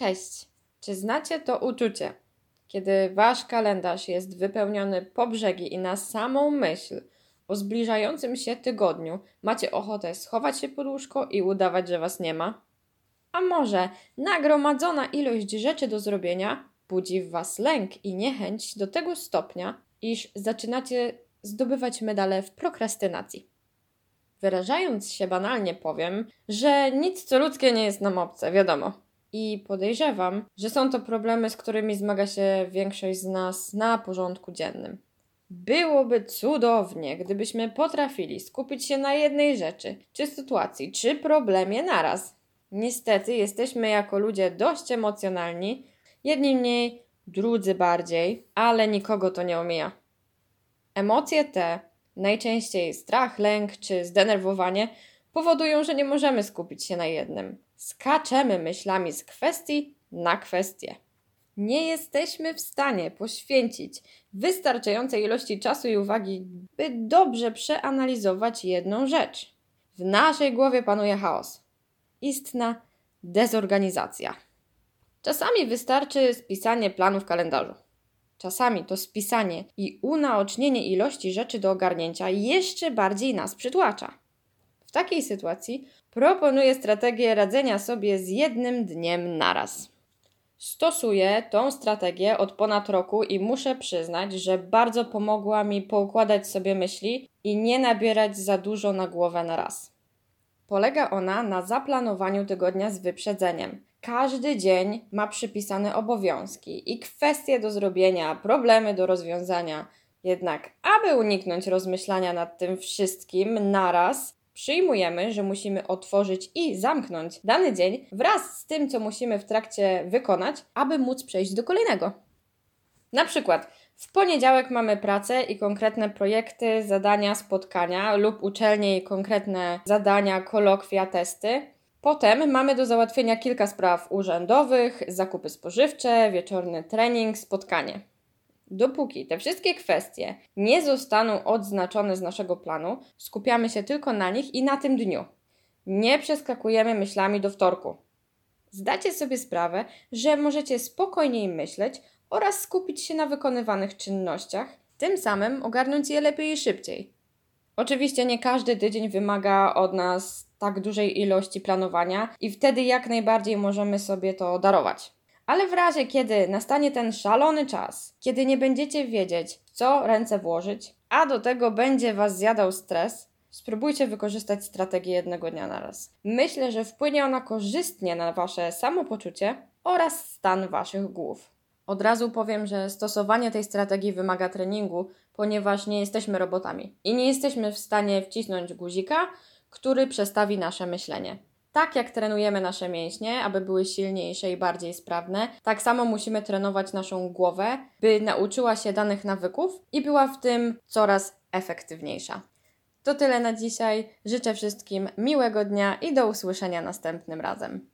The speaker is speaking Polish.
Cześć! Czy znacie to uczucie, kiedy wasz kalendarz jest wypełniony po brzegi i na samą myśl o zbliżającym się tygodniu macie ochotę schować się pod łóżko i udawać, że was nie ma? A może nagromadzona ilość rzeczy do zrobienia budzi w was lęk i niechęć do tego stopnia, iż zaczynacie zdobywać medale w prokrastynacji. Wyrażając się banalnie powiem, że nic co ludzkie nie jest nam obce, wiadomo. I podejrzewam, że są to problemy, z którymi zmaga się większość z nas na porządku dziennym. Byłoby cudownie, gdybyśmy potrafili skupić się na jednej rzeczy, czy sytuacji, czy problemie naraz. Niestety jesteśmy jako ludzie dość emocjonalni, jedni mniej, drudzy bardziej, ale nikogo to nie omija. Emocje te, najczęściej strach, lęk czy zdenerwowanie, powodują, że nie możemy skupić się na jednym. Skaczemy myślami z kwestii na kwestię. Nie jesteśmy w stanie poświęcić wystarczającej ilości czasu i uwagi, by dobrze przeanalizować jedną rzecz. W naszej głowie panuje chaos. Istna dezorganizacja. Czasami wystarczy spisanie planu w kalendarzu. Czasami to spisanie i unaocznienie ilości rzeczy do ogarnięcia jeszcze bardziej nas przytłacza. W takiej sytuacji proponuję strategię radzenia sobie z jednym dniem naraz. Stosuję tą strategię od ponad roku i muszę przyznać, że bardzo pomogła mi poukładać sobie myśli i nie nabierać za dużo na głowę na raz. Polega ona na zaplanowaniu tygodnia z wyprzedzeniem. Każdy dzień ma przypisane obowiązki i kwestie do zrobienia, problemy do rozwiązania. Jednak, aby uniknąć rozmyślania nad tym wszystkim naraz, przyjmujemy, że musimy otworzyć i zamknąć dany dzień wraz z tym, co musimy w trakcie wykonać, aby móc przejść do kolejnego. Na przykład, w poniedziałek mamy pracę i konkretne projekty, zadania, spotkania lub uczelnie i konkretne zadania, kolokwia, testy. Potem mamy do załatwienia kilka spraw urzędowych, zakupy spożywcze, wieczorny trening, spotkanie. Dopóki te wszystkie kwestie nie zostaną odznaczone z naszego planu, skupiamy się tylko na nich i na tym dniu. Nie przeskakujemy myślami do wtorku. Zdacie sobie sprawę, że możecie spokojniej myśleć oraz skupić się na wykonywanych czynnościach, tym samym ogarnąć je lepiej i szybciej. Oczywiście nie każdy tydzień wymaga od nas tak dużej ilości planowania i wtedy jak najbardziej możemy sobie to darować. Ale w razie, kiedy nastanie ten szalony czas, kiedy nie będziecie wiedzieć, co ręce włożyć, a do tego będzie Was zjadał stres, spróbujcie wykorzystać strategię jednego dnia na raz. Myślę, że wpłynie ona korzystnie na Wasze samopoczucie oraz stan Waszych głów. Od razu powiem, że stosowanie tej strategii wymaga treningu, ponieważ nie jesteśmy robotami i nie jesteśmy w stanie wcisnąć guzika, który przestawi nasze myślenie. Tak jak trenujemy nasze mięśnie, aby były silniejsze i bardziej sprawne, tak samo musimy trenować naszą głowę, by nauczyła się danych nawyków i była w tym coraz efektywniejsza. To tyle na dzisiaj. Życzę wszystkim miłego dnia i do usłyszenia następnym razem.